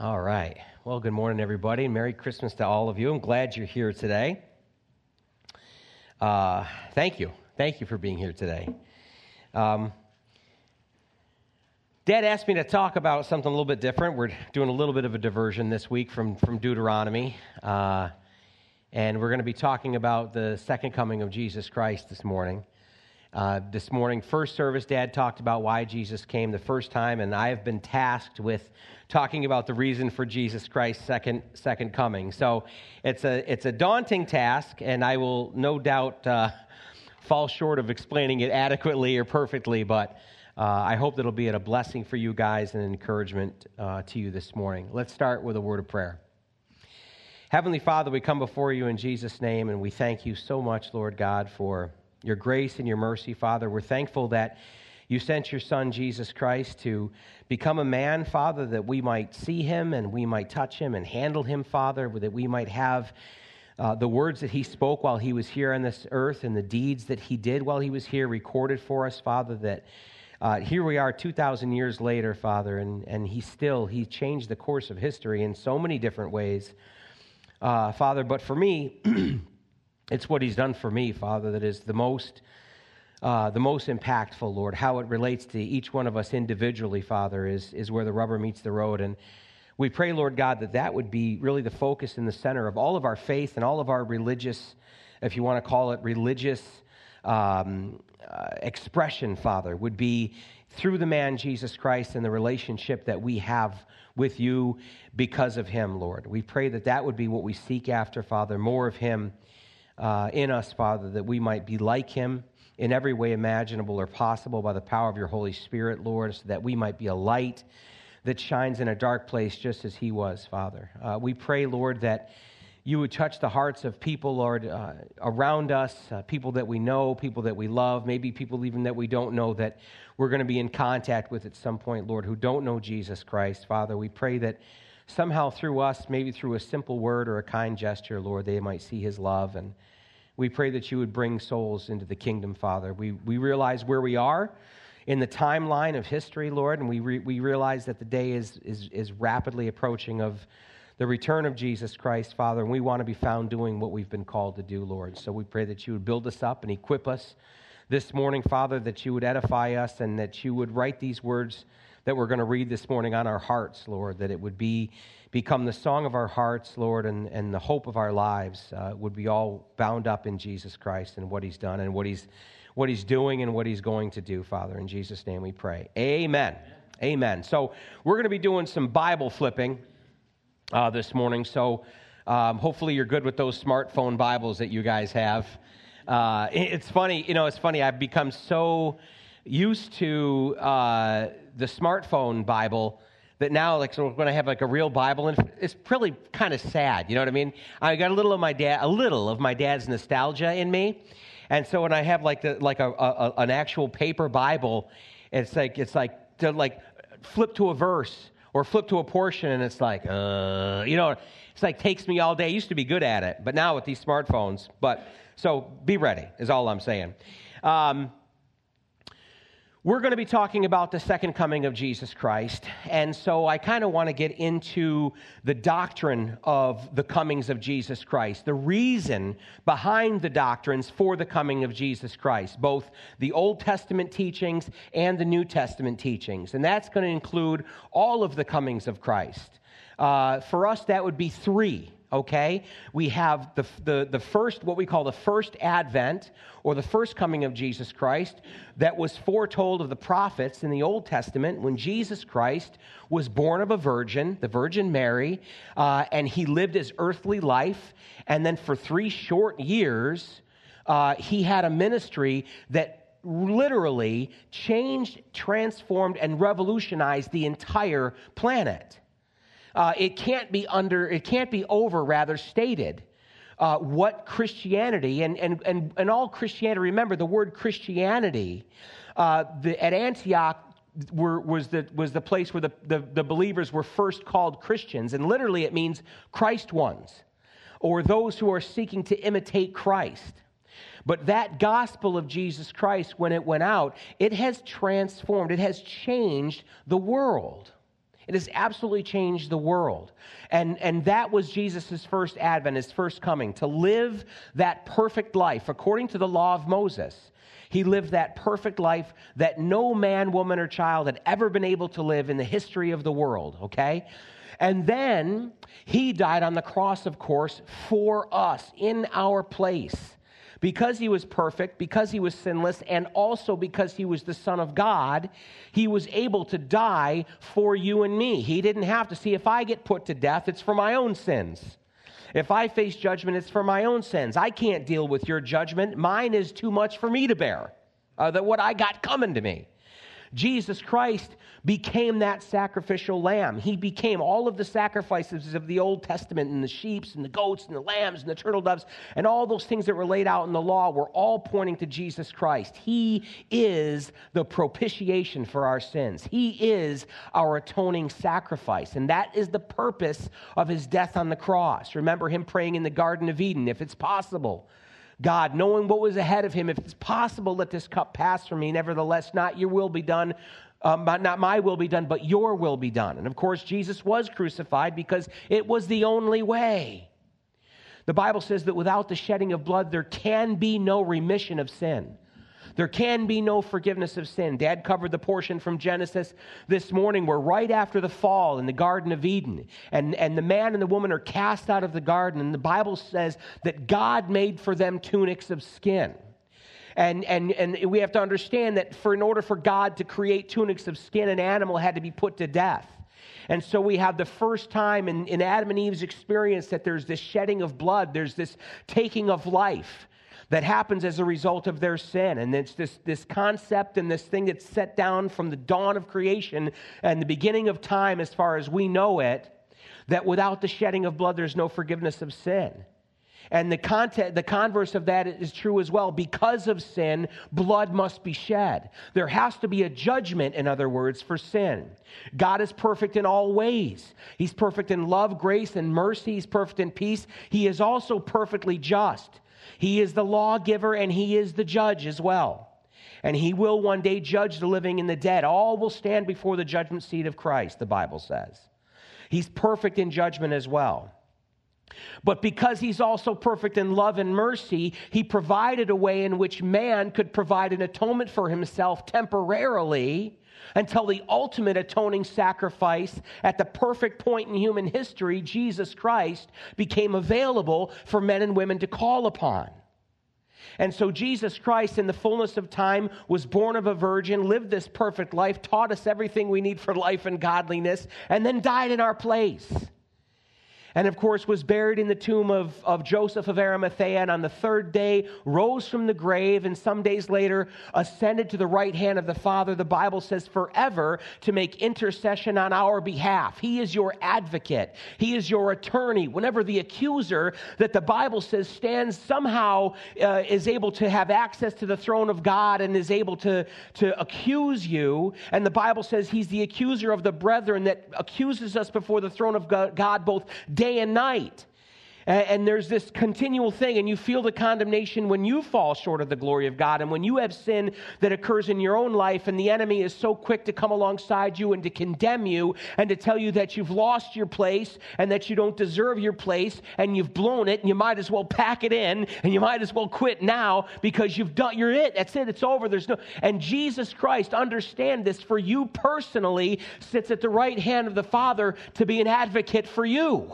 All right. Well, good morning, everybody, and Merry Christmas to all of you. I'm glad you're here today. Uh, thank you. Thank you for being here today. Um, Dad asked me to talk about something a little bit different. We're doing a little bit of a diversion this week from, from Deuteronomy. Uh, and we're going to be talking about the second coming of Jesus Christ this morning. Uh, this morning, first service, Dad talked about why Jesus came the first time, and I have been tasked with talking about the reason for Jesus Christ's second second coming. So it's a it's a daunting task, and I will no doubt uh, fall short of explaining it adequately or perfectly, but. Uh, I hope that it'll be a blessing for you guys and an encouragement uh, to you this morning. Let's start with a word of prayer. Heavenly Father, we come before you in Jesus' name, and we thank you so much, Lord God, for your grace and your mercy, Father. We're thankful that you sent your Son, Jesus Christ, to become a man, Father, that we might see him and we might touch him and handle him, Father, that we might have uh, the words that he spoke while he was here on this earth and the deeds that he did while he was here recorded for us, Father, that uh, here we are 2,000 years later, Father, and, and he still, he changed the course of history in so many different ways. Uh, Father, but for me, It's what he's done for me, Father, that is the most, uh, the most impactful, Lord. How it relates to each one of us individually, Father, is, is where the rubber meets the road. And we pray, Lord God, that that would be really the focus in the center of all of our faith and all of our religious, if you want to call it religious um, uh, expression, Father, would be through the man Jesus Christ and the relationship that we have with you because of him, Lord. We pray that that would be what we seek after, Father, more of him uh, in us, Father, that we might be like him in every way imaginable or possible by the power of your Holy Spirit, Lord, so that we might be a light that shines in a dark place just as he was, Father. Uh, we pray, Lord, that you would touch the hearts of people, Lord, uh, around us, uh, people that we know, people that we love, maybe people even that we don't know that we're going to be in contact with at some point, Lord, who don't know Jesus Christ. Father, we pray that somehow through us, maybe through a simple word or a kind gesture, Lord, they might see his love. And we pray that you would bring souls into the kingdom, Father. We, we realize where we are in the timeline of history, Lord, and we, re, we realize that the day is, is, is rapidly approaching of the return of Jesus Christ, Father, and we want to be found doing what we've been called to do, Lord. So we pray that you would build us up and equip us this morning, Father, that you would edify us and that you would write these words that we're going to read this morning on our hearts, Lord, that it would be become the song of our hearts, Lord, and, and the hope of our lives uh, would be all bound up in Jesus Christ and what he's done and what he's, what he's doing and what he's going to do, Father. In Jesus' name we pray. Amen. Amen. Amen. So we're going to be doing some Bible flipping uh, this morning. So um, hopefully you're good with those smartphone Bibles that you guys have. Uh, it's funny, you know, it's funny. I've become so used to uh, the smartphone Bible that now like so we're going to have like a real Bible, and it's really kind of sad. You know what I mean? I got a little of my dad, a little of my dad's nostalgia in me, and so when I have like the, like a, a, an actual paper Bible, it's like it's like to like flip to a verse or flip to a portion, and it's like uh, you know, it's like takes me all day. I used to be good at it, but now with these smartphones, but so be ready is all I'm saying. Um, we're going to be talking about the second coming of Jesus Christ. And so I kind of want to get into the doctrine of the comings of Jesus Christ, the reason behind the doctrines for the coming of Jesus Christ, both the Old Testament teachings and the New Testament teachings. And that's going to include all of the comings of Christ. Uh, for us, that would be three okay? We have the, the, the first, what we call the first advent, or the first coming of Jesus Christ, that was foretold of the prophets in the Old Testament when Jesus Christ was born of a virgin, the Virgin Mary, uh, and he lived his earthly life. And then for three short years, uh, he had a ministry that literally changed, transformed, and revolutionized the entire planet uh, it can't be under, it can't be over, rather, stated. Uh, what Christianity and, and, and, and all Christianity, remember the word Christianity uh, the, at Antioch were, was, the, was the place where the, the, the believers were first called Christians. And literally it means Christ ones or those who are seeking to imitate Christ. But that gospel of Jesus Christ, when it went out, it has transformed, it has changed the world. It has absolutely changed the world. And, and that was Jesus' first advent, his first coming, to live that perfect life according to the law of Moses. He lived that perfect life that no man, woman, or child had ever been able to live in the history of the world, okay? And then he died on the cross, of course, for us in our place. Because he was perfect, because he was sinless, and also because he was the Son of God, he was able to die for you and me. He didn't have to see if I get put to death, it's for my own sins. If I face judgment, it's for my own sins. I can't deal with your judgment. Mine is too much for me to bear. Uh, that what I got coming to me. Jesus Christ became that sacrificial lamb. He became all of the sacrifices of the Old Testament and the sheep and the goats and the lambs and the turtle doves and all those things that were laid out in the law were all pointing to Jesus Christ. He is the propitiation for our sins. He is our atoning sacrifice. And that is the purpose of his death on the cross. Remember him praying in the Garden of Eden, if it's possible God, knowing what was ahead of him, if it's possible, let this cup pass from me. Nevertheless, not your will be done, um, not my will be done, but your will be done. And of course, Jesus was crucified because it was the only way. The Bible says that without the shedding of blood, there can be no remission of sin. There can be no forgiveness of sin. Dad covered the portion from Genesis this morning where right after the fall in the Garden of Eden, and, and the man and the woman are cast out of the garden, and the Bible says that God made for them tunics of skin. And, and, and we have to understand that for in order for God to create tunics of skin, an animal had to be put to death. And so we have the first time in, in Adam and Eve's experience that there's this shedding of blood, there's this taking of life that happens as a result of their sin. And it's this, this concept and this thing that's set down from the dawn of creation and the beginning of time, as far as we know it, that without the shedding of blood, there's no forgiveness of sin. And the, content, the converse of that is true as well. Because of sin, blood must be shed. There has to be a judgment, in other words, for sin. God is perfect in all ways. He's perfect in love, grace, and mercy. He's perfect in peace. He is also perfectly just. He is the lawgiver and he is the judge as well. And he will one day judge the living and the dead. All will stand before the judgment seat of Christ, the Bible says. He's perfect in judgment as well. But because he's also perfect in love and mercy, he provided a way in which man could provide an atonement for himself temporarily until the ultimate atoning sacrifice at the perfect point in human history, Jesus Christ, became available for men and women to call upon. And so Jesus Christ, in the fullness of time, was born of a virgin, lived this perfect life, taught us everything we need for life and godliness, and then died in our place and of course was buried in the tomb of, of Joseph of Arimathea, and on the third day rose from the grave, and some days later ascended to the right hand of the Father, the Bible says, forever to make intercession on our behalf. He is your advocate, He is your attorney. Whenever the accuser that the Bible says stands somehow uh, is able to have access to the throne of God and is able to, to accuse you, and the Bible says He's the accuser of the brethren that accuses us before the throne of God both day day and night. And there's this continual thing, and you feel the condemnation when you fall short of the glory of God, and when you have sin that occurs in your own life, and the enemy is so quick to come alongside you and to condemn you and to tell you that you've lost your place and that you don't deserve your place and you've blown it, and you might as well pack it in and you might as well quit now because you've done, you're it. That's it. It's over. There's no, and Jesus Christ, understand this for you personally, sits at the right hand of the Father to be an advocate for you.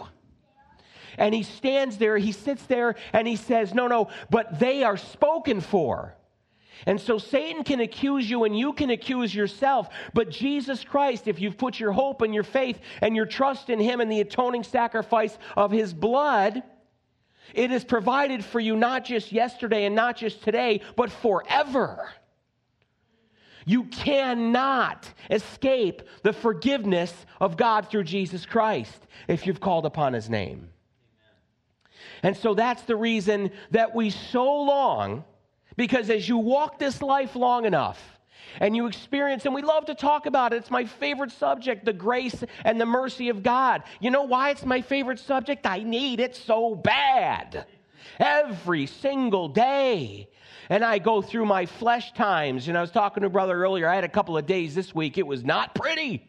And he stands there, he sits there, and he says, No, no, but they are spoken for. And so Satan can accuse you and you can accuse yourself. But Jesus Christ, if you've put your hope and your faith and your trust in him and the atoning sacrifice of his blood, it is provided for you not just yesterday and not just today, but forever. You cannot escape the forgiveness of God through Jesus Christ if you've called upon his name. And so that's the reason that we so long, because as you walk this life long enough, and you experience, and we love to talk about it. It's my favorite subject, the grace and the mercy of God. You know why it's my favorite subject? I need it so bad. Every single day. And I go through my flesh times. And I was talking to brother earlier. I had a couple of days this week. It was not pretty.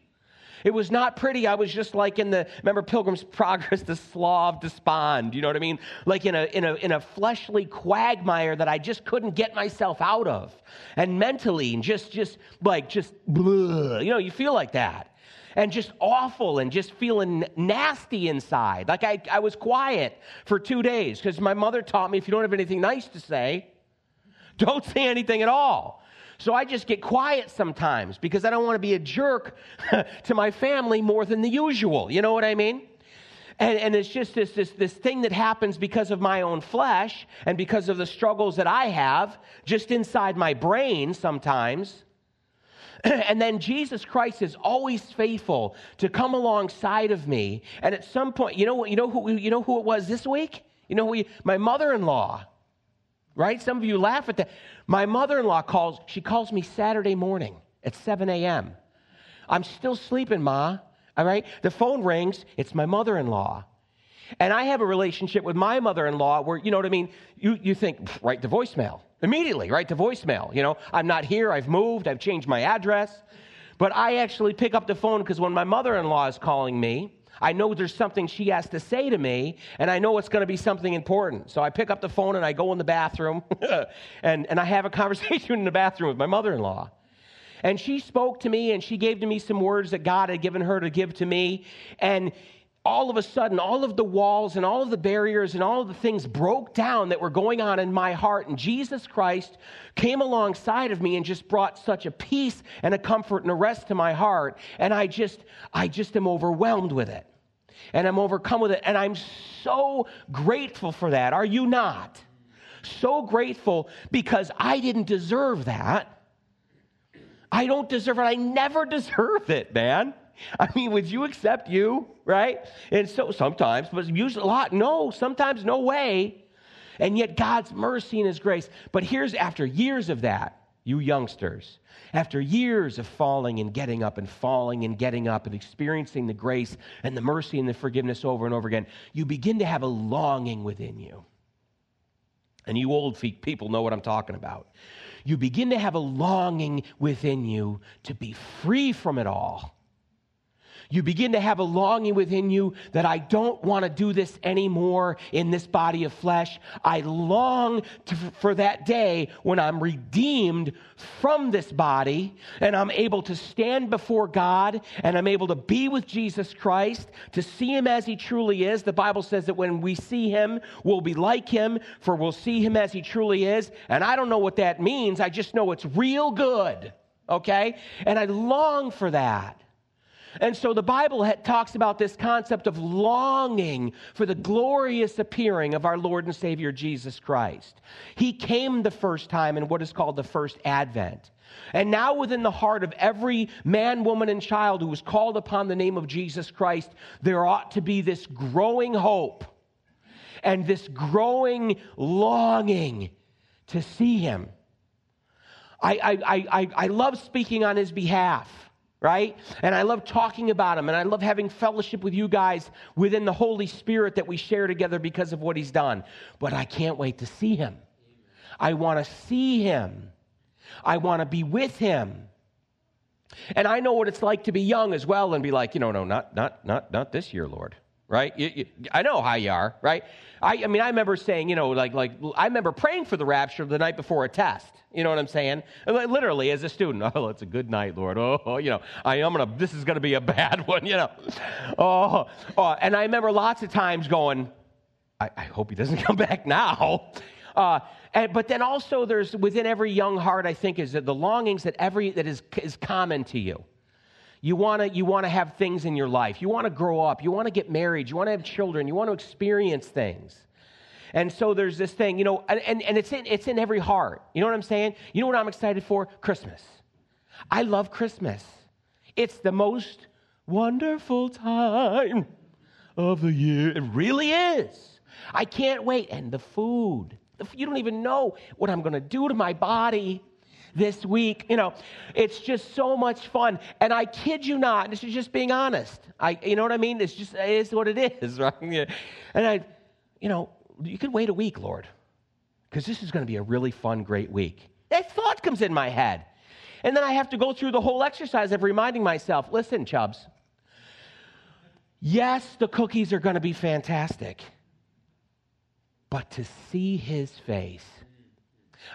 It was not pretty. I was just like in the, remember Pilgrim's Progress, the of despond. You know what I mean? Like in a, in a, in a fleshly quagmire that I just couldn't get myself out of. And mentally, and just, just like, just, you know, you feel like that and just awful and just feeling nasty inside. Like I, I was quiet for two days because my mother taught me if you don't have anything nice to say, don't say anything at all. So I just get quiet sometimes because I don't want to be a jerk to my family more than the usual. You know what I mean? And, and it's just this, this, this thing that happens because of my own flesh and because of the struggles that I have just inside my brain sometimes. and then Jesus Christ is always faithful to come alongside of me. And at some point, you know, you know, who, you know who it was this week? You know who? My mother in law, right? Some of you laugh at that. My mother in law calls, she calls me Saturday morning at 7 a.m. I'm still sleeping, Ma. All right? The phone rings. It's my mother in law. And I have a relationship with my mother in law where, you know what I mean? You, you think, write the voicemail. Immediately, write the voicemail. You know, I'm not here, I've moved, I've changed my address. But I actually pick up the phone because when my mother in law is calling me, I know there's something she has to say to me, and I know it's going to be something important. So I pick up the phone and I go in the bathroom, and, and I have a conversation in the bathroom with my mother in law. And she spoke to me and she gave to me some words that God had given her to give to me. And all of a sudden, all of the walls and all of the barriers and all of the things broke down that were going on in my heart. And Jesus Christ came alongside of me and just brought such a peace and a comfort and a rest to my heart. And I just, I just am overwhelmed with it. And I'm overcome with it. And I'm so grateful for that. Are you not? So grateful because I didn't deserve that. I don't deserve it. I never deserve it, man. I mean, would you accept you, right? And so sometimes, but usually a lot, no, sometimes no way. And yet God's mercy and his grace. But here's after years of that, you youngsters, after years of falling and getting up and falling and getting up and experiencing the grace and the mercy and the forgiveness over and over again, you begin to have a longing within you. And you old people know what I'm talking about. You begin to have a longing within you to be free from it all you begin to have a longing within you that I don't want to do this anymore in this body of flesh. I long to, for that day when I'm redeemed from this body and I'm able to stand before God and I'm able to be with Jesus Christ, to see him as he truly is. The Bible says that when we see him, we'll be like him, for we'll see him as he truly is. And I don't know what that means. I just know it's real good. Okay? And I long for that. And so the Bible talks about this concept of longing for the glorious appearing of our Lord and Savior Jesus Christ. He came the first time in what is called the first advent. And now, within the heart of every man, woman, and child who is called upon the name of Jesus Christ, there ought to be this growing hope and this growing longing to see Him. I, I, I, I love speaking on His behalf right? And I love talking about him, and I love having fellowship with you guys within the Holy Spirit that we share together because of what he's done. But I can't wait to see him. I want to see him. I want to be with him. And I know what it's like to be young as well and be like, you know, no, not, not, not, not this year, Lord right? You, you, I know how you are, right? I, I, mean, I remember saying, you know, like, like I remember praying for the rapture the night before a test. You know what I'm saying? Literally, as a student, oh, it's a good night, Lord. Oh, oh you know, I am gonna. This is gonna be a bad one, you know. Oh, oh, and I remember lots of times going, I, I hope he doesn't come back now. Uh, and, but then also, there's within every young heart, I think, is that the longings that every that is is common to you. You want to you wanna have things in your life. You want to grow up. You want to get married. You want to have children. You want to experience things. And so there's this thing, you know, and, and, and it's, in, it's in every heart. You know what I'm saying? You know what I'm excited for? Christmas. I love Christmas. It's the most wonderful time of the year. It really is. I can't wait. And the food. You don't even know what I'm going to do to my body this week. You know, it's just so much fun. And I kid you not, this is just being honest. I, you know what I mean? It's just, it is what it is, right? And I, you know, you can wait a week, Lord, because this is going to be a really fun, great week. That thought comes in my head. And then I have to go through the whole exercise of reminding myself listen, Chubbs, Yes, the cookies are going to be fantastic, but to see his face.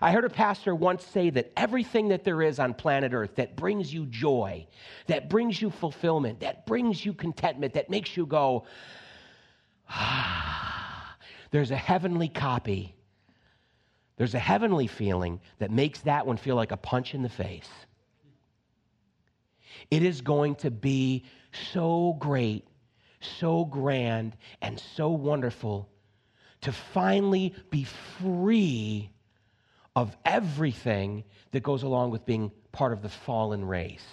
I heard a pastor once say that everything that there is on planet Earth that brings you joy, that brings you fulfillment, that brings you contentment, that makes you go, ah, there's a heavenly copy. There's a heavenly feeling that makes that one feel like a punch in the face. It is going to be so great, so grand, and so wonderful to finally be free of everything that goes along with being part of the fallen race.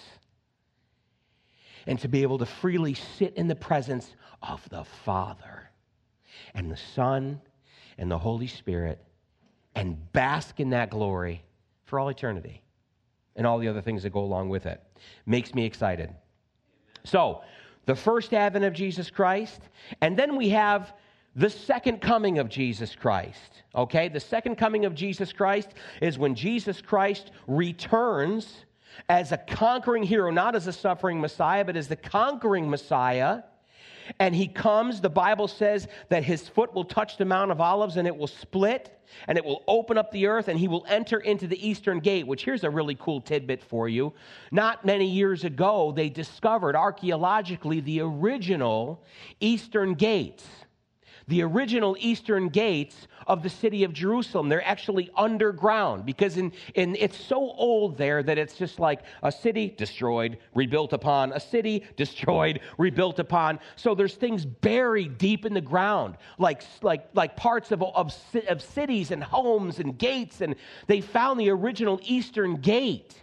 And to be able to freely sit in the presence of the Father and the Son and the Holy Spirit and bask in that glory for all eternity and all the other things that go along with it. Makes me excited. So, the first advent of Jesus Christ, and then we have the second coming of Jesus Christ. Okay? The second coming of Jesus Christ is when Jesus Christ returns as a conquering hero, not as a suffering Messiah, but as the conquering Messiah. And he comes, the Bible says that his foot will touch the Mount of Olives and it will split and it will open up the earth and he will enter into the eastern gate, which here's a really cool tidbit for you. Not many years ago, they discovered archaeologically the original eastern gates the original eastern gates of the city of Jerusalem. They're actually underground because in, in, it's so old there that it's just like a city destroyed, rebuilt upon, a city destroyed, rebuilt upon. So there's things buried deep in the ground, like, like, like parts of, of, of cities and homes and gates. And they found the original eastern gate.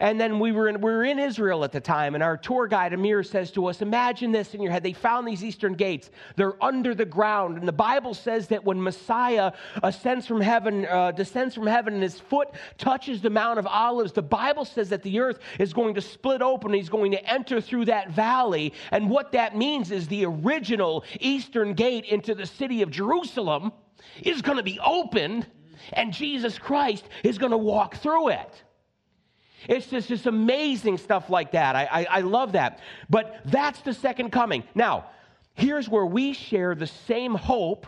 And then we were in, we were in Israel at the time, and our tour guide Amir says to us, Imagine this in your head. They found these eastern gates, they're under the ground. And the Bible says that when Messiah ascends from heaven, uh, descends from heaven, and his foot touches the Mount of Olives, the Bible says that the earth is going to split open. He's going to enter through that valley. And what that means is the original eastern gate into the city of Jerusalem is going to be opened, and Jesus Christ is going to walk through it. It's just, just amazing stuff like that. I, I, I love that. But that's the second coming. Now, here's where we share the same hope.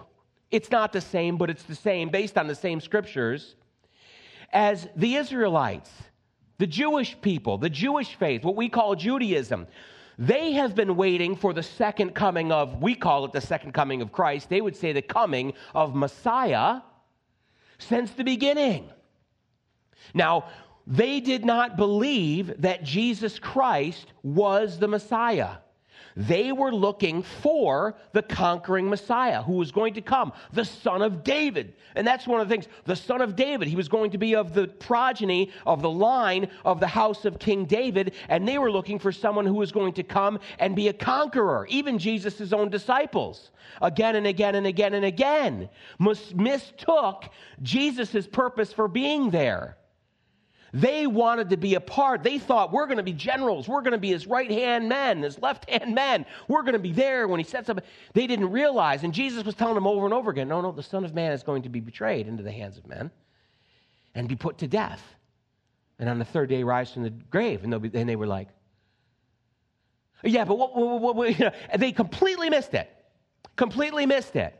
It's not the same, but it's the same based on the same scriptures as the Israelites, the Jewish people, the Jewish faith, what we call Judaism. They have been waiting for the second coming of, we call it the second coming of Christ. They would say the coming of Messiah since the beginning. Now, they did not believe that Jesus Christ was the Messiah. They were looking for the conquering Messiah who was going to come, the son of David. And that's one of the things the son of David. He was going to be of the progeny, of the line of the house of King David. And they were looking for someone who was going to come and be a conqueror. Even Jesus' own disciples, again and again and again and again, mistook Jesus' purpose for being there. They wanted to be a part. They thought, we're going to be generals. We're going to be his right hand men, his left hand men. We're going to be there when he sets up. They didn't realize. And Jesus was telling them over and over again no, no, the Son of Man is going to be betrayed into the hands of men and be put to death. And on the third day, rise from the grave. And, be, and they were like, yeah, but what, what, what, you know, they completely missed it. Completely missed it.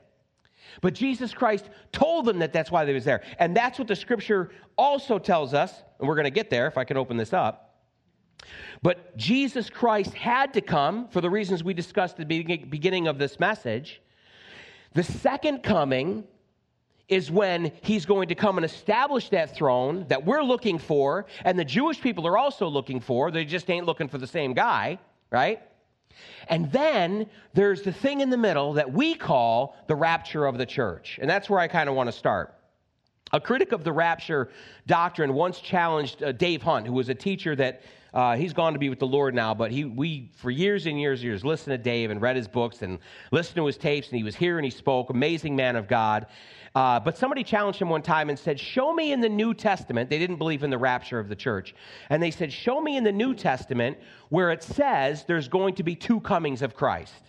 But Jesus Christ told them that that's why they was there. And that's what the scripture also tells us, and we're going to get there if I can open this up. But Jesus Christ had to come for the reasons we discussed at the beginning of this message. The second coming is when he's going to come and establish that throne that we're looking for, and the Jewish people are also looking for. They just ain't looking for the same guy, right? And then there's the thing in the middle that we call the rapture of the church. And that's where I kind of want to start. A critic of the rapture doctrine once challenged uh, Dave Hunt, who was a teacher that uh, he's gone to be with the Lord now, but he, we, for years and years and years, listened to Dave and read his books and listened to his tapes, and he was here and he spoke. Amazing man of God. Uh, but somebody challenged him one time and said, Show me in the New Testament. They didn't believe in the rapture of the church. And they said, Show me in the New Testament where it says there's going to be two comings of Christ.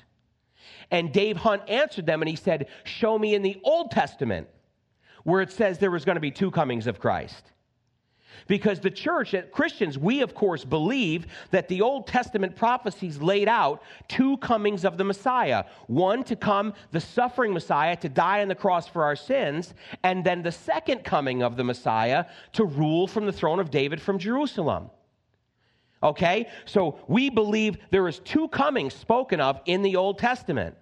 And Dave Hunt answered them and he said, Show me in the Old Testament where it says there was going to be two comings of Christ. Because the church, uh, Christians, we of course believe that the Old Testament prophecies laid out two comings of the Messiah. One to come, the suffering Messiah, to die on the cross for our sins, and then the second coming of the Messiah to rule from the throne of David from Jerusalem. Okay? So we believe there is two comings spoken of in the Old Testament.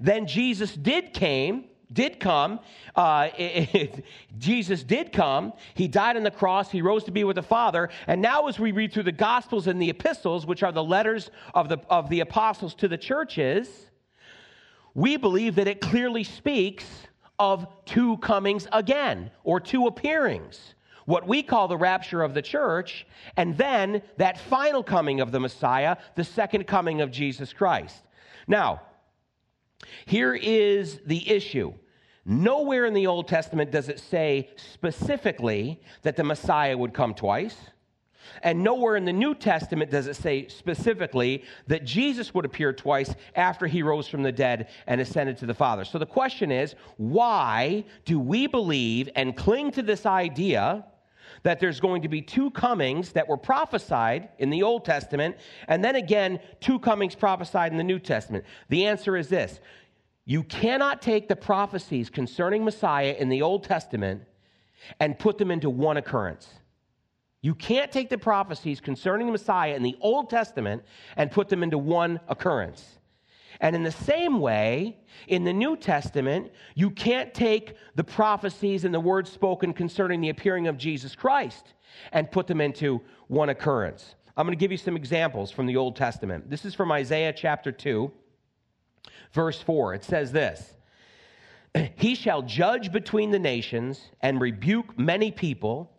Then Jesus did came did come. Uh, it, it, Jesus did come. He died on the cross. He rose to be with the Father. And now, as we read through the Gospels and the epistles, which are the letters of the, of the apostles to the churches, we believe that it clearly speaks of two comings again or two appearings. What we call the rapture of the church, and then that final coming of the Messiah, the second coming of Jesus Christ. Now, here is the issue. Nowhere in the Old Testament does it say specifically that the Messiah would come twice. And nowhere in the New Testament does it say specifically that Jesus would appear twice after he rose from the dead and ascended to the Father. So the question is why do we believe and cling to this idea that there's going to be two comings that were prophesied in the Old Testament, and then again, two comings prophesied in the New Testament? The answer is this you cannot take the prophecies concerning Messiah in the Old Testament and put them into one occurrence. You can't take the prophecies concerning the Messiah in the Old Testament and put them into one occurrence. And in the same way, in the New Testament, you can't take the prophecies and the words spoken concerning the appearing of Jesus Christ and put them into one occurrence. I'm going to give you some examples from the Old Testament. This is from Isaiah chapter 2, verse 4. It says this He shall judge between the nations and rebuke many people.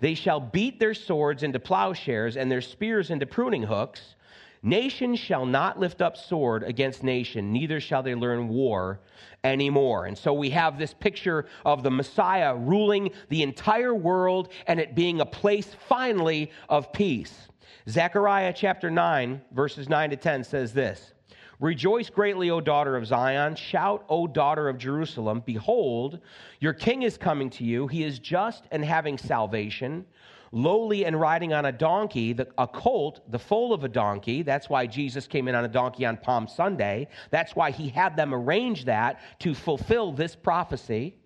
They shall beat their swords into plowshares and their spears into pruning hooks. Nation shall not lift up sword against nation, neither shall they learn war anymore. And so we have this picture of the Messiah ruling the entire world and it being a place finally of peace. Zechariah chapter 9, verses 9 to 10 says this Rejoice greatly, O daughter of Zion. Shout, O daughter of Jerusalem. Behold, your king is coming to you. He is just and having salvation lowly and riding on a donkey, the, a colt, the foal of a donkey. That's why Jesus came in on a donkey on Palm Sunday. That's why he had them arrange that to fulfill this prophecy.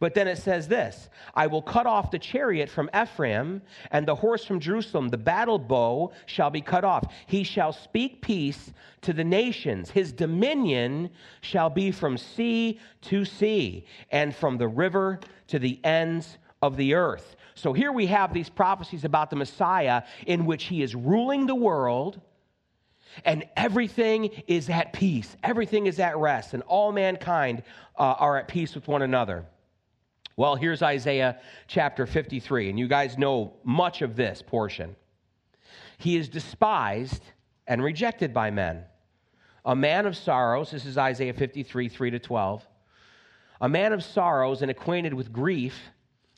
But then it says this I will cut off the chariot from Ephraim and the horse from Jerusalem. The battle bow shall be cut off. He shall speak peace to the nations. His dominion shall be from sea to sea and from the river to the ends of the earth. So here we have these prophecies about the Messiah in which he is ruling the world and everything is at peace. Everything is at rest, and all mankind uh, are at peace with one another. Well, here's Isaiah chapter 53, and you guys know much of this portion. He is despised and rejected by men. A man of sorrows, this is Isaiah 53, 3 to 12. A man of sorrows and acquainted with grief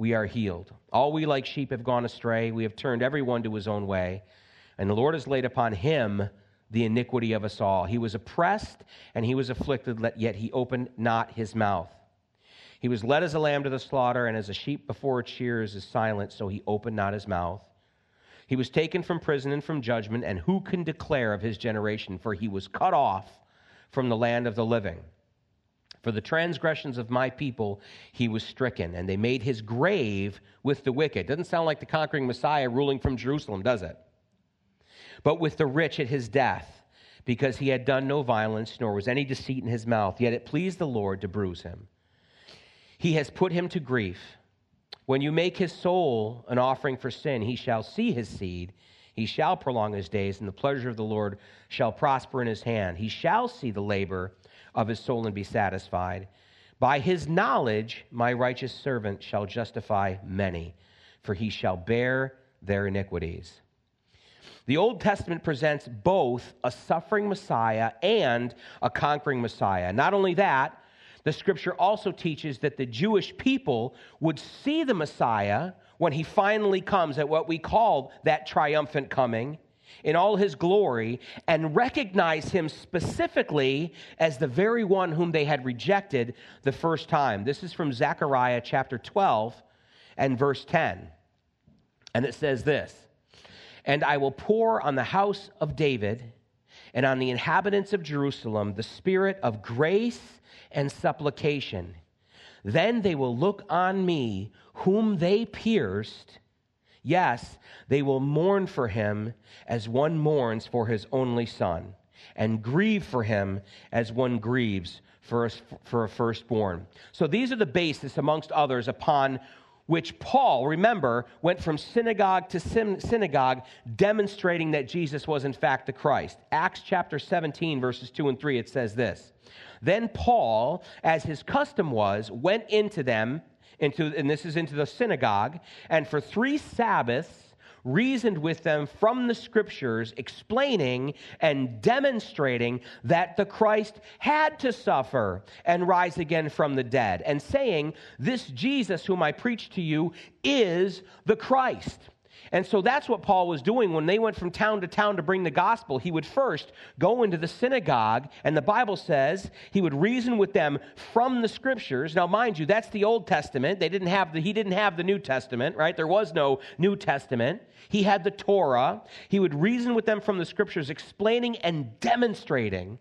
we are healed. All we like sheep have gone astray. We have turned everyone to his own way. And the Lord has laid upon him the iniquity of us all. He was oppressed and he was afflicted, yet he opened not his mouth. He was led as a lamb to the slaughter, and as a sheep before its shears is silent, so he opened not his mouth. He was taken from prison and from judgment, and who can declare of his generation? For he was cut off from the land of the living. For the transgressions of my people he was stricken, and they made his grave with the wicked. Doesn't sound like the conquering Messiah ruling from Jerusalem, does it? But with the rich at his death, because he had done no violence, nor was any deceit in his mouth. Yet it pleased the Lord to bruise him. He has put him to grief. When you make his soul an offering for sin, he shall see his seed. He shall prolong his days, and the pleasure of the Lord shall prosper in his hand. He shall see the labor of his soul and be satisfied. By his knowledge, my righteous servant shall justify many, for he shall bear their iniquities. The Old Testament presents both a suffering Messiah and a conquering Messiah. Not only that, the scripture also teaches that the Jewish people would see the Messiah when he finally comes at what we call that triumphant coming in all his glory and recognize him specifically as the very one whom they had rejected the first time. This is from Zechariah chapter 12 and verse 10. And it says this And I will pour on the house of David and on the inhabitants of Jerusalem the spirit of grace and supplication. Then they will look on me, whom they pierced Yes, they will mourn for him as one mourns for his only son, and grieve for him as one grieves for a, for a firstborn. So these are the basis, amongst others, upon which Paul, remember, went from synagogue to synagogue demonstrating that Jesus was in fact the Christ. Acts chapter 17, verses 2 and 3, it says this Then Paul, as his custom was, went into them into, and this is into the synagogue, and for three Sabbaths reasoned with them from the scriptures, explaining and demonstrating that the Christ had to suffer and rise again from the dead, and saying, This Jesus whom I preach to you is the Christ. And so that's what Paul was doing when they went from town to town to bring the gospel. He would first go into the synagogue, and the Bible says he would reason with them from the scriptures. Now, mind you, that's the Old Testament. They didn't have the, he didn't have the New Testament, right? There was no New Testament. He had the Torah. He would reason with them from the scriptures, explaining and demonstrating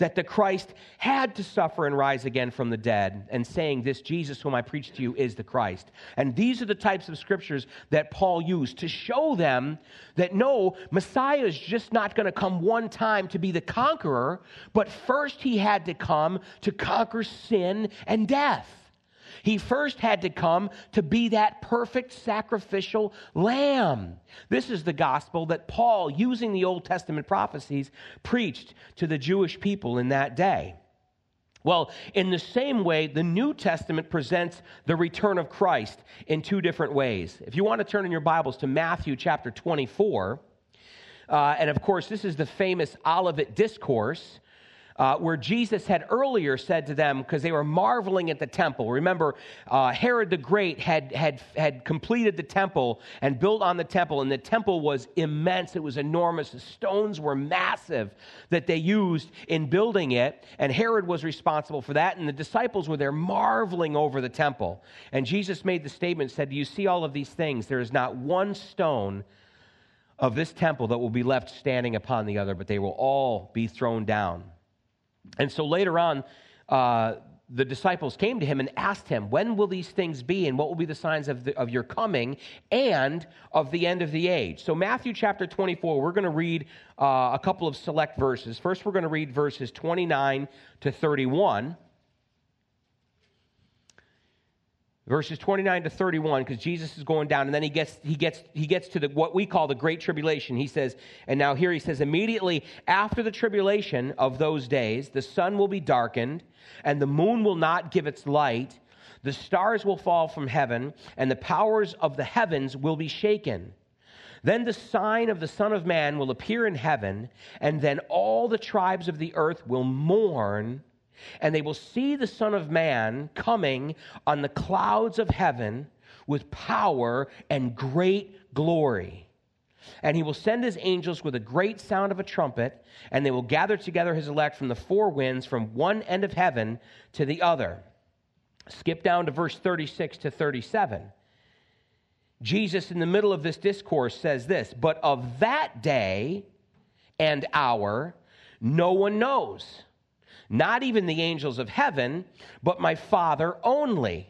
that the Christ had to suffer and rise again from the dead, and saying, This Jesus whom I preach to you is the Christ. And these are the types of scriptures that Paul used to show them that no, Messiah is just not going to come one time to be the conqueror, but first he had to come to conquer sin and death. He first had to come to be that perfect sacrificial lamb. This is the gospel that Paul, using the Old Testament prophecies, preached to the Jewish people in that day. Well, in the same way, the New Testament presents the return of Christ in two different ways. If you want to turn in your Bibles to Matthew chapter 24, uh, and of course, this is the famous Olivet Discourse uh, where Jesus had earlier said to them, because they were marveling at the temple. Remember, uh, Herod the Great had, had, had completed the temple and built on the temple, and the temple was immense. It was enormous. The stones were massive that they used in building it, and Herod was responsible for that, and the disciples were there marveling over the temple. And Jesus made the statement, said, Do you see all of these things? There is not one stone of this temple that will be left standing upon the other, but they will all be thrown down. And so later on, uh, the disciples came to him and asked him, When will these things be, and what will be the signs of, the, of your coming and of the end of the age? So, Matthew chapter 24, we're going to read uh, a couple of select verses. First, we're going to read verses 29 to 31. Verses 29 to 31 because jesus is going down and then he gets he gets he gets to the what we call the great tribulation. He says and now here he says immediately after the tribulation of those days the sun will be darkened and the moon will not give its light. The stars will fall from heaven and the powers of the heavens will be shaken. Then the sign of the son of man will appear in heaven and then all the tribes of the earth will mourn and they will see the Son of Man coming on the clouds of heaven with power and great glory. And he will send his angels with a great sound of a trumpet, and they will gather together his elect from the four winds, from one end of heaven to the other. Skip down to verse 36 to 37. Jesus, in the middle of this discourse, says this But of that day and hour, no one knows not even the angels of heaven, but my Father only.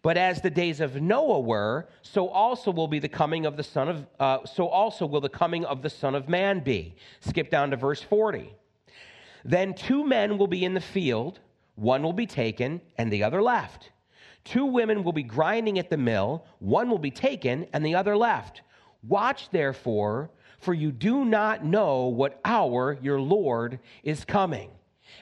But as the days of Noah were, so also will be the coming of the Son of, uh, so also will the coming of the Son of Man be. Skip down to verse 40. Then two men will be in the field, one will be taken, and the other left. Two women will be grinding at the mill, one will be taken, and the other left. Watch therefore, for you do not know what hour your Lord is coming.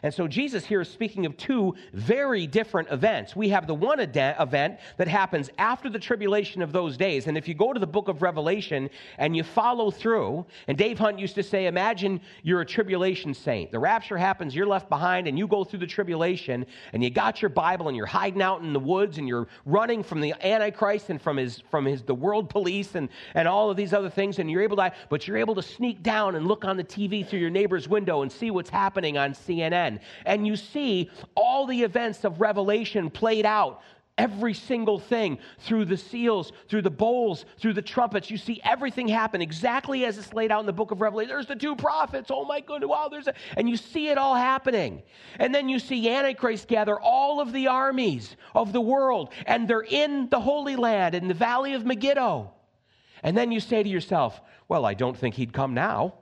And so Jesus here is speaking of two very different events. We have the one event that happens after the tribulation of those days. And if you go to the book of Revelation and you follow through, and Dave Hunt used to say, imagine you're a tribulation saint. The rapture happens, you're left behind, and you go through the tribulation, and you got your Bible, and you're hiding out in the woods, and you're running from the Antichrist and from his from his the world police and, and all of these other things, and you're able to, but you're able to sneak down and look on the TV through your neighbor's window and see what's happening on CNN and you see all the events of Revelation played out every single thing through the seals, through the bowls, through the trumpets. You see everything happen exactly as it's laid out in the book of Revelation. There's the two prophets. Oh my goodness, wow, there's a, and you see it all happening. And then you see Antichrist gather all of the armies of the world, and they're in the Holy Land in the valley of Megiddo. And then you say to yourself, well, I don't think he'd come now.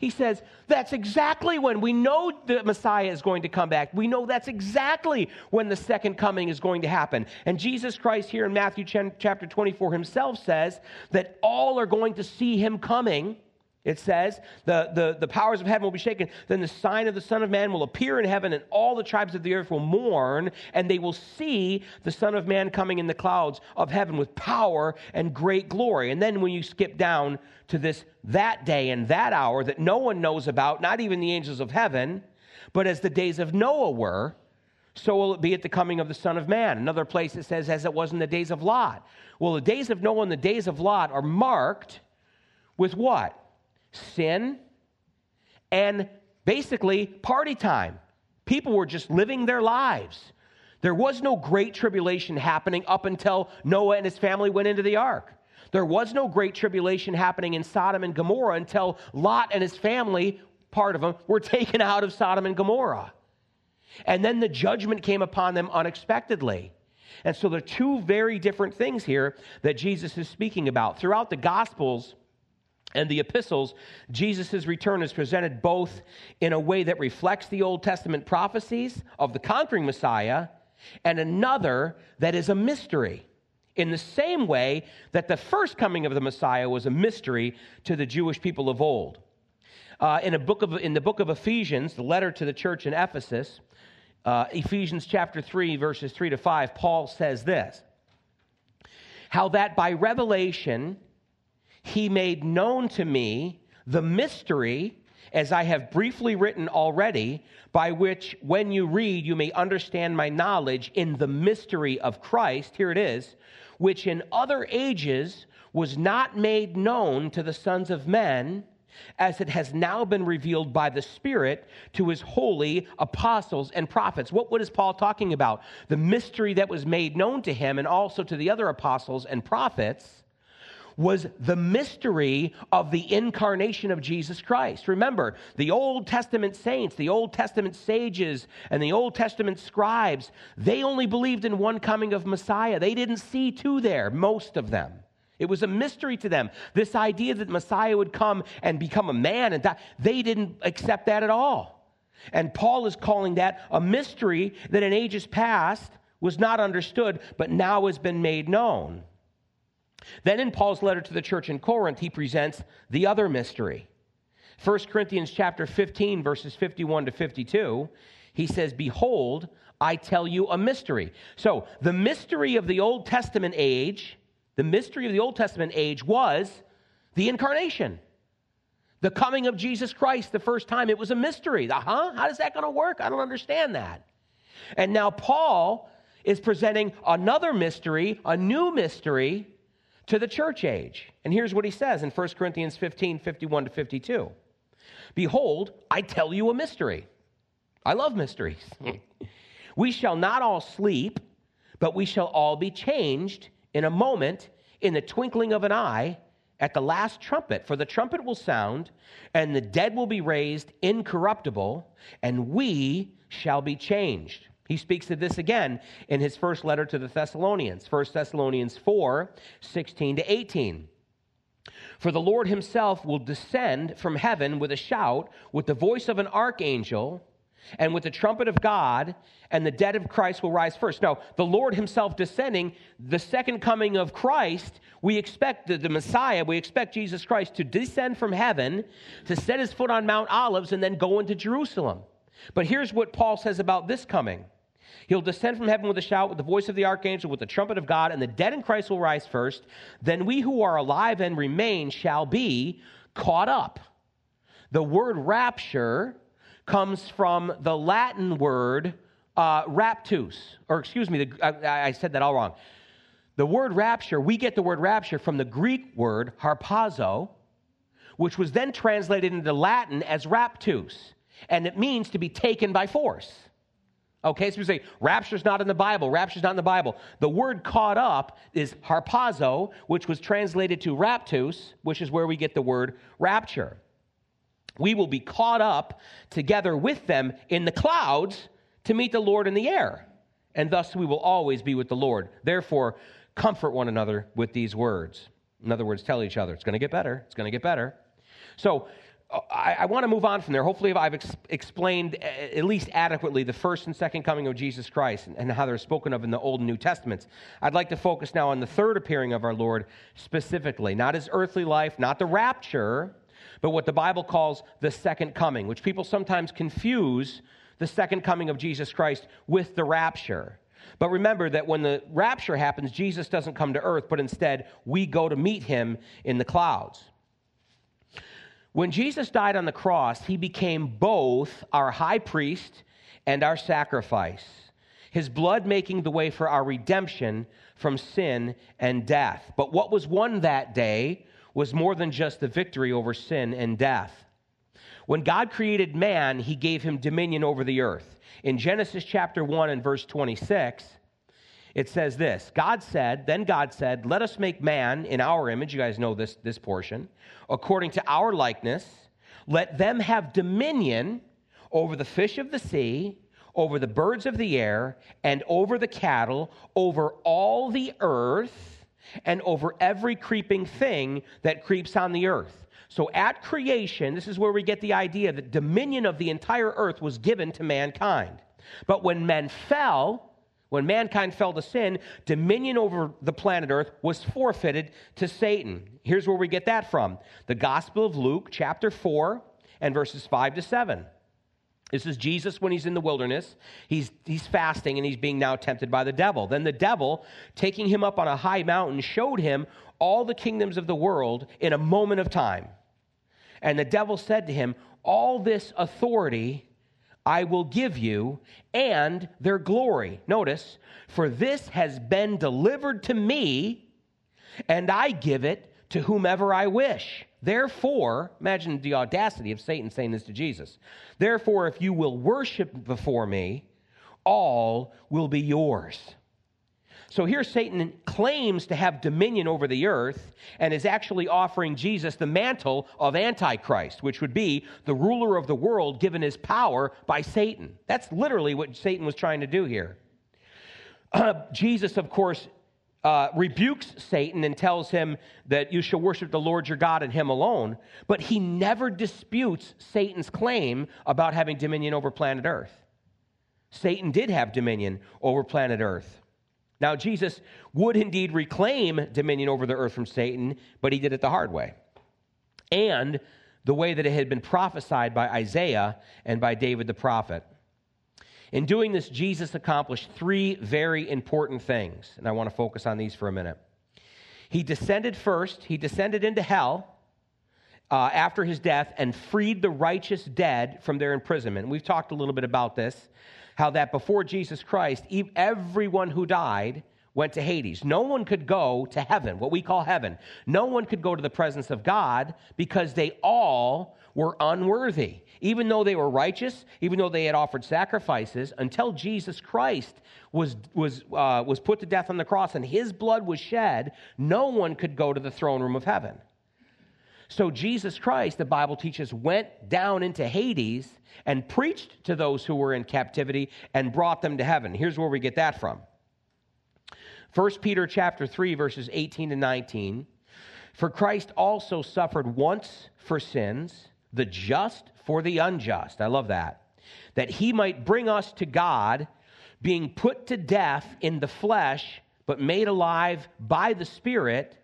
He says, that's exactly when we know the Messiah is going to come back. We know that's exactly when the second coming is going to happen. And Jesus Christ, here in Matthew chapter 24, himself says that all are going to see him coming it says, the, the, the powers of heaven will be shaken. Then the sign of the Son of Man will appear in heaven, and all the tribes of the earth will mourn, and they will see the Son of Man coming in the clouds of heaven with power and great glory. And then when you skip down to this that day and that hour that no one knows about, not even the angels of heaven, but as the days of Noah were, so will it be at the coming of the Son of Man. Another place it says, as it was in the days of Lot. Well, the days of Noah and the days of Lot are marked with what? Sin, and basically party time. People were just living their lives. There was no great tribulation happening up until Noah and his family went into the ark. There was no great tribulation happening in Sodom and Gomorrah until Lot and his family, part of them, were taken out of Sodom and Gomorrah. And then the judgment came upon them unexpectedly. And so there are two very different things here that Jesus is speaking about. Throughout the Gospels, and the epistles, Jesus' return is presented both in a way that reflects the Old Testament prophecies of the conquering Messiah and another that is a mystery. In the same way that the first coming of the Messiah was a mystery to the Jewish people of old. Uh, in, a book of, in the book of Ephesians, the letter to the church in Ephesus, uh, Ephesians chapter 3, verses 3 to 5, Paul says this How that by revelation, he made known to me the mystery, as I have briefly written already, by which, when you read, you may understand my knowledge in the mystery of Christ. Here it is, which in other ages was not made known to the sons of men as it has now been revealed by the Spirit to his holy apostles and prophets. What, what is Paul talking about? The mystery that was made known to him and also to the other apostles and prophets was the mystery of the incarnation of Jesus Christ. Remember, the Old Testament saints, the Old Testament sages, and the Old Testament scribes, they only believed in one coming of Messiah. They didn't see two there, most of them. It was a mystery to them. This idea that Messiah would come and become a man and die, they didn't accept that at all. And Paul is calling that a mystery that in ages past was not understood, but now has been made known. Then in Paul's letter to the church in Corinth, he presents the other mystery. 1 Corinthians chapter 15 verses 51 to 52, he says, "Behold, I tell you a mystery." So, the mystery of the Old Testament age, the mystery of the Old Testament age was the incarnation. The coming of Jesus Christ the first time, it was a mystery. Uh huh? How is that going to work? I don't understand that. And now Paul is presenting another mystery, a new mystery to the church age. And here's what he says in 1 Corinthians 15 51 to 52. Behold, I tell you a mystery. I love mysteries. we shall not all sleep, but we shall all be changed in a moment, in the twinkling of an eye, at the last trumpet. For the trumpet will sound, and the dead will be raised incorruptible, and we shall be changed. He speaks of this again in his first letter to the Thessalonians, 1 Thessalonians 4 16 to 18. For the Lord himself will descend from heaven with a shout, with the voice of an archangel, and with the trumpet of God, and the dead of Christ will rise first. Now, the Lord himself descending, the second coming of Christ, we expect the, the Messiah, we expect Jesus Christ to descend from heaven, to set his foot on Mount Olives, and then go into Jerusalem. But here's what Paul says about this coming. He'll descend from heaven with a shout, with the voice of the archangel, with the trumpet of God, and the dead in Christ will rise first. Then we who are alive and remain shall be caught up. The word rapture comes from the Latin word uh, raptus, or excuse me, the, I, I said that all wrong. The word rapture, we get the word rapture from the Greek word harpazo, which was then translated into Latin as raptus, and it means to be taken by force. Okay, so we say rapture's not in the Bible, rapture's not in the Bible. The word caught up is harpazo, which was translated to raptus, which is where we get the word rapture. We will be caught up together with them in the clouds to meet the Lord in the air, and thus we will always be with the Lord. Therefore, comfort one another with these words. In other words, tell each other, it's going to get better, it's going to get better. So, I, I want to move on from there. Hopefully, I've ex- explained uh, at least adequately the first and second coming of Jesus Christ and, and how they're spoken of in the Old and New Testaments. I'd like to focus now on the third appearing of our Lord specifically, not his earthly life, not the rapture, but what the Bible calls the second coming, which people sometimes confuse the second coming of Jesus Christ with the rapture. But remember that when the rapture happens, Jesus doesn't come to earth, but instead we go to meet him in the clouds. When Jesus died on the cross, he became both our high priest and our sacrifice, his blood making the way for our redemption from sin and death. But what was won that day was more than just the victory over sin and death. When God created man, he gave him dominion over the earth. In Genesis chapter 1 and verse 26, it says this God said, then God said, Let us make man in our image. You guys know this, this portion. According to our likeness, let them have dominion over the fish of the sea, over the birds of the air, and over the cattle, over all the earth, and over every creeping thing that creeps on the earth. So at creation, this is where we get the idea that dominion of the entire earth was given to mankind. But when men fell, when mankind fell to sin, dominion over the planet Earth was forfeited to Satan. Here's where we get that from the Gospel of Luke, chapter 4, and verses 5 to 7. This is Jesus when he's in the wilderness. He's, he's fasting and he's being now tempted by the devil. Then the devil, taking him up on a high mountain, showed him all the kingdoms of the world in a moment of time. And the devil said to him, All this authority I will give you, and their glory. Notice, for this has been delivered to me, and I give it to whomever I wish. Therefore, imagine the audacity of Satan saying this to Jesus. Therefore, if you will worship before me, all will be yours. So here Satan claims to have dominion over the earth and is actually offering Jesus the mantle of Antichrist, which would be the ruler of the world given his power by Satan. That's literally what Satan was trying to do here. Uh, Jesus, of course, uh, rebukes Satan and tells him that you shall worship the Lord your God and him alone, but he never disputes Satan's claim about having dominion over planet Earth. Satan did have dominion over planet Earth. Now, Jesus would indeed reclaim dominion over the earth from Satan, but he did it the hard way. And the way that it had been prophesied by Isaiah and by David the prophet. In doing this, Jesus accomplished three very important things, and I want to focus on these for a minute. He descended first, he descended into hell uh, after his death and freed the righteous dead from their imprisonment. We've talked a little bit about this how that before Jesus Christ, everyone who died went to Hades. No one could go to heaven, what we call heaven. No one could go to the presence of God because they all were unworthy. Even though they were righteous, even though they had offered sacrifices, until Jesus Christ was, was, uh, was put to death on the cross and his blood was shed, no one could go to the throne room of heaven. So Jesus Christ, the Bible teaches, went down into Hades and preached to those who were in captivity and brought them to heaven. Here's where we get that from. 1 Peter chapter 3 verses 18 to 19. For Christ also suffered once for sins, the just for the unjust. I love that. That he might bring us to God, being put to death in the flesh, but made alive by the Spirit.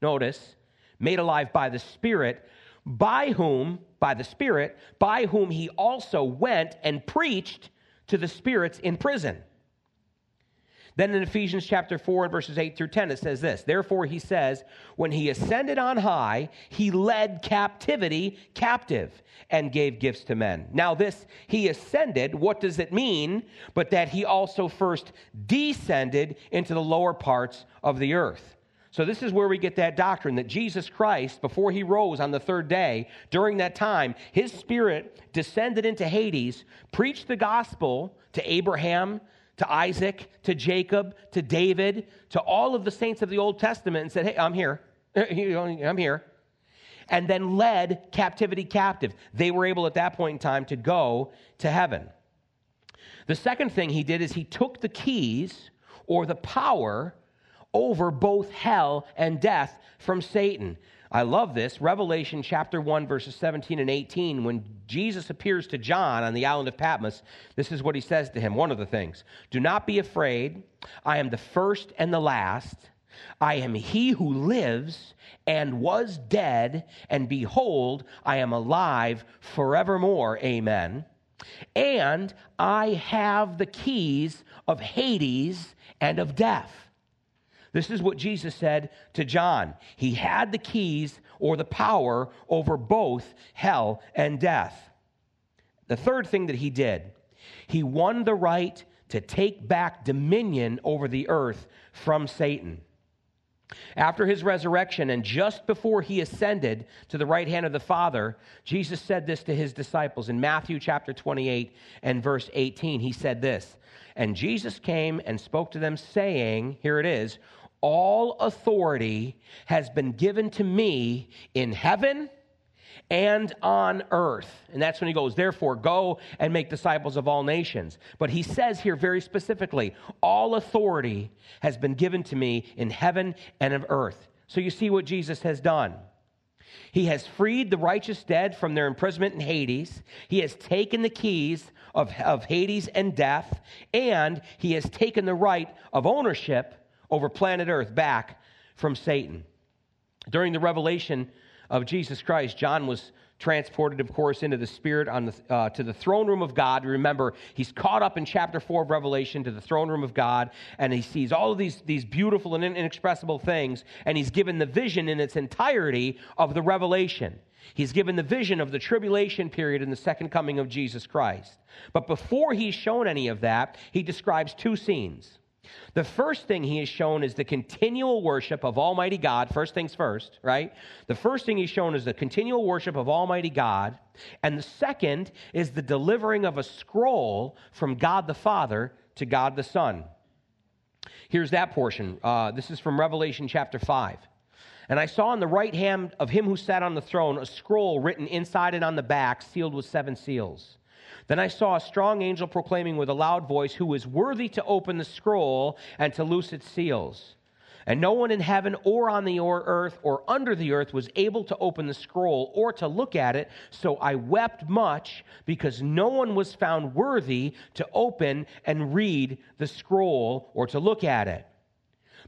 Notice, made alive by the Spirit, by whom, by the Spirit, by whom he also went and preached to the spirits in prison. Then in Ephesians chapter 4 and verses 8 through 10, it says this Therefore, he says, When he ascended on high, he led captivity captive and gave gifts to men. Now, this he ascended, what does it mean? But that he also first descended into the lower parts of the earth. So, this is where we get that doctrine that Jesus Christ, before he rose on the third day, during that time, his spirit descended into Hades, preached the gospel to Abraham, to Isaac, to Jacob, to David, to all of the saints of the Old Testament, and said, Hey, I'm here. I'm here. And then led captivity captive. They were able at that point in time to go to heaven. The second thing he did is he took the keys or the power over both hell and death from Satan. I love this. Revelation chapter 1, verses 17 and 18, when Jesus appears to John on the island of Patmos, this is what he says to him. One of the things Do not be afraid. I am the first and the last. I am he who lives and was dead, and behold, I am alive forevermore. Amen. And I have the keys of Hades and of death. This is what Jesus said to John. He had the keys or the power over both hell and death. The third thing that he did, he won the right to take back dominion over the earth from Satan. After his resurrection and just before he ascended to the right hand of the Father, Jesus said this to his disciples in Matthew chapter 28 and verse 18. He said this, and Jesus came and spoke to them, saying, Here it is, all authority has been given to me in heaven and on earth. And that's when he goes, therefore, go and make disciples of all nations. But he says here very specifically, all authority has been given to me in heaven and of earth. So you see what Jesus has done. He has freed the righteous dead from their imprisonment in Hades. He has taken the keys of, of Hades and death, and he has taken the right of ownership over planet Earth back from Satan. During the revelation of Jesus Christ, John was transported, of course, into the Spirit on the, uh, to the throne room of God. Remember, he's caught up in chapter 4 of Revelation to the throne room of God, and he sees all of these, these beautiful and inexpressible things, and he's given the vision in its entirety of the revelation. He's given the vision of the tribulation period and the second coming of Jesus Christ. But before he's shown any of that, he describes two scenes. The first thing he has shown is the continual worship of Almighty God. First things first, right? The first thing he's shown is the continual worship of Almighty God. And the second is the delivering of a scroll from God the Father to God the Son. Here's that portion. Uh, this is from Revelation chapter 5. And I saw on the right hand of him who sat on the throne a scroll written inside and on the back, sealed with seven seals. Then I saw a strong angel proclaiming with a loud voice, Who is worthy to open the scroll and to loose its seals? And no one in heaven or on the earth or under the earth was able to open the scroll or to look at it. So I wept much because no one was found worthy to open and read the scroll or to look at it.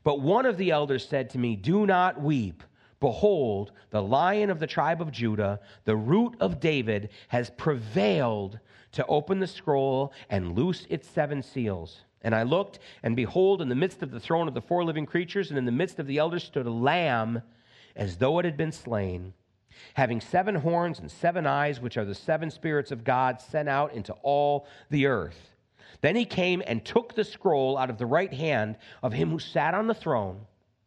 But one of the elders said to me, Do not weep. Behold, the lion of the tribe of Judah, the root of David, has prevailed to open the scroll and loose its seven seals. And I looked, and behold, in the midst of the throne of the four living creatures, and in the midst of the elders, stood a lamb as though it had been slain, having seven horns and seven eyes, which are the seven spirits of God sent out into all the earth. Then he came and took the scroll out of the right hand of him who sat on the throne.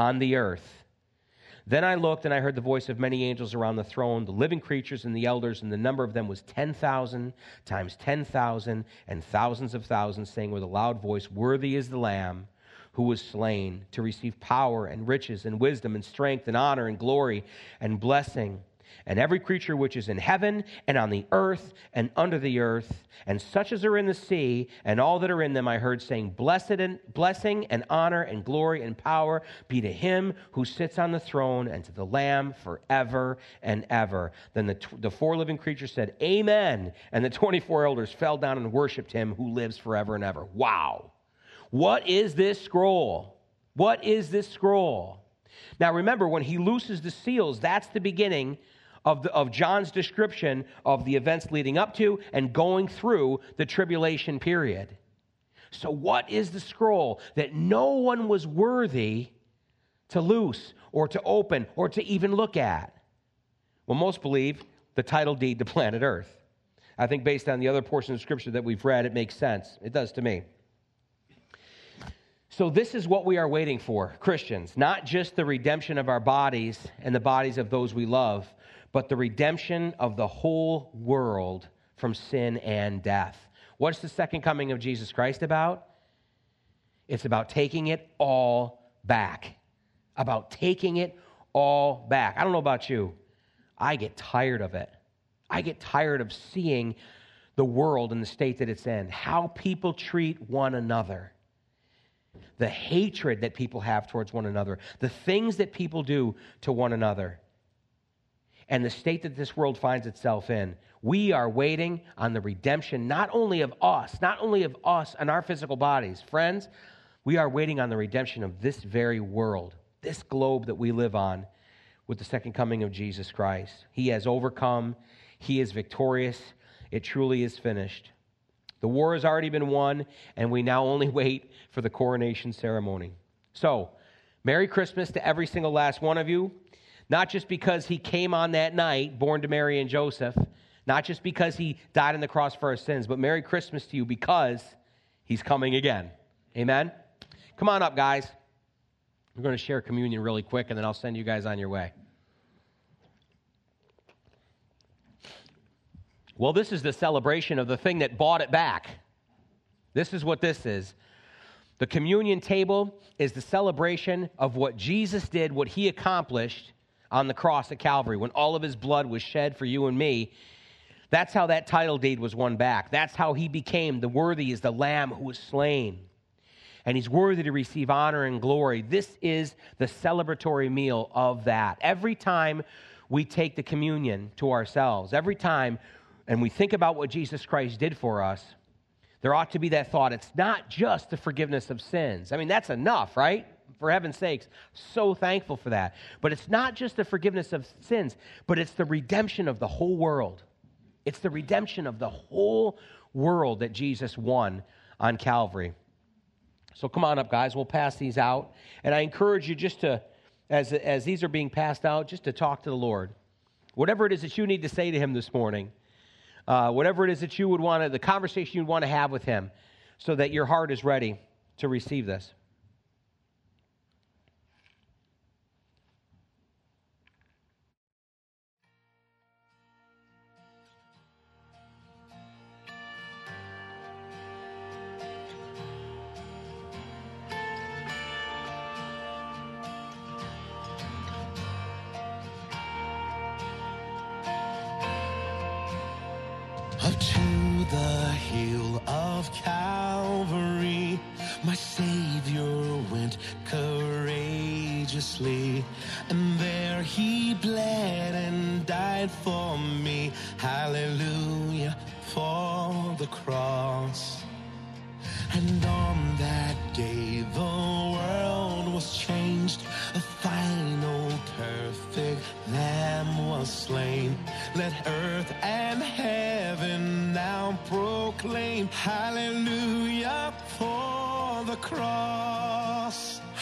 on the earth. Then I looked and I heard the voice of many angels around the throne, the living creatures and the elders, and the number of them was 10,000 times 10,000 and thousands of thousands, saying with a loud voice, Worthy is the Lamb who was slain to receive power and riches and wisdom and strength and honor and glory and blessing. And every creature which is in heaven and on the earth and under the earth, and such as are in the sea, and all that are in them, I heard saying, Blessed and blessing and honor and glory and power be to him who sits on the throne and to the Lamb forever and ever. Then the, the four living creatures said, Amen. And the 24 elders fell down and worshiped him who lives forever and ever. Wow. What is this scroll? What is this scroll? Now remember, when he looses the seals, that's the beginning of, the, of John's description of the events leading up to and going through the tribulation period. So, what is the scroll that no one was worthy to loose or to open or to even look at? Well, most believe the title deed to planet Earth. I think based on the other portion of Scripture that we've read, it makes sense. It does to me. So, this is what we are waiting for, Christians, not just the redemption of our bodies and the bodies of those we love, but the redemption of the whole world from sin and death. What's the second coming of Jesus Christ about? It's about taking it all back. About taking it all back. I don't know about you. I get tired of it. I get tired of seeing the world in the state that it's in, how people treat one another, the hatred that people have towards one another, the things that people do to one another and the state that this world finds itself in. We are waiting on the redemption not only of us, not only of us and our physical bodies. Friends, we are waiting on the redemption of this very world, this globe that we live on with the second coming of Jesus Christ. He has overcome, He is victorious. It truly is finished. The war has already been won, and we now only wait for the coronation ceremony. So, Merry Christmas to every single last one of you. Not just because he came on that night, born to Mary and Joseph, not just because he died on the cross for our sins, but Merry Christmas to you because he's coming again. Amen? Come on up, guys. We're going to share communion really quick, and then I'll send you guys on your way. Well, this is the celebration of the thing that bought it back. This is what this is. The communion table is the celebration of what Jesus did, what he accomplished on the cross at Calvary when all of his blood was shed for you and me. That's how that title deed was won back. That's how he became the worthy is the lamb who was slain. And he's worthy to receive honor and glory. This is the celebratory meal of that. Every time we take the communion to ourselves, every time and we think about what Jesus Christ did for us, there ought to be that thought it's not just the forgiveness of sins. I mean, that's enough, right? For heaven's sakes, so thankful for that. But it's not just the forgiveness of sins, but it's the redemption of the whole world. It's the redemption of the whole world that Jesus won on Calvary. So come on up, guys. We'll pass these out. And I encourage you just to, as, as these are being passed out, just to talk to the Lord. Whatever it is that you need to say to Him this morning, uh, whatever it is that you would want to, the conversation you'd want to have with Him, so that your heart is ready to receive this.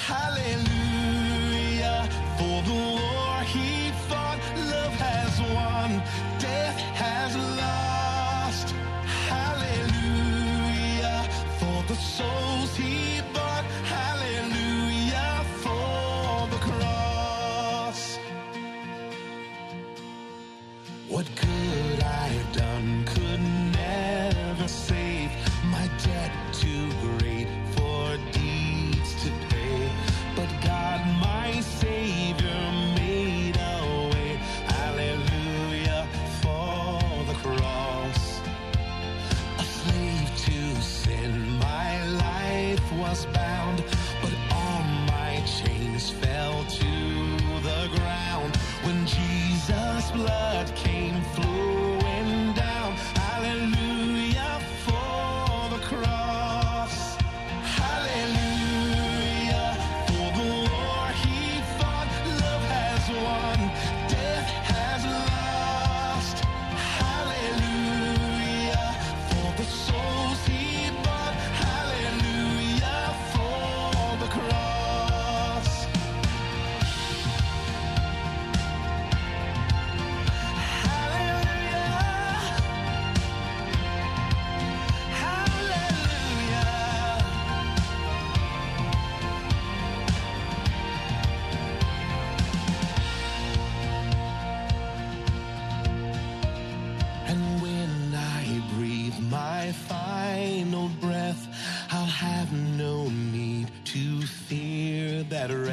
Debt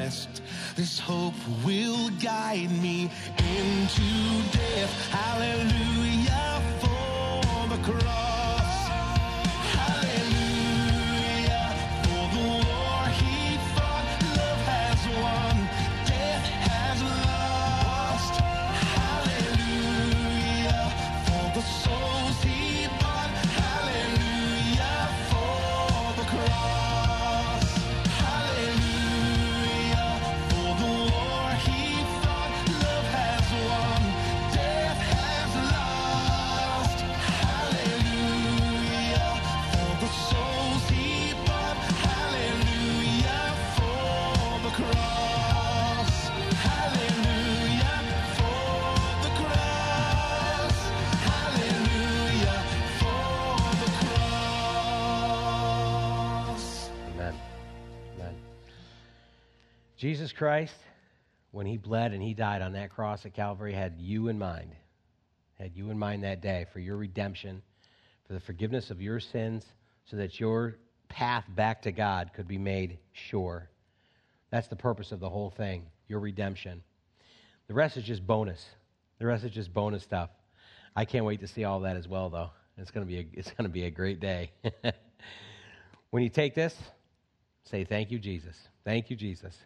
rest. This hope will guide me into death. Hallelujah for the cross. Jesus Christ, when he bled and he died on that cross at Calvary, had you in mind. Had you in mind that day for your redemption, for the forgiveness of your sins, so that your path back to God could be made sure. That's the purpose of the whole thing, your redemption. The rest is just bonus. The rest is just bonus stuff. I can't wait to see all that as well, though. It's to be a, it's to be a great day. when you take this, say thank you, Jesus. Thank you, Jesus.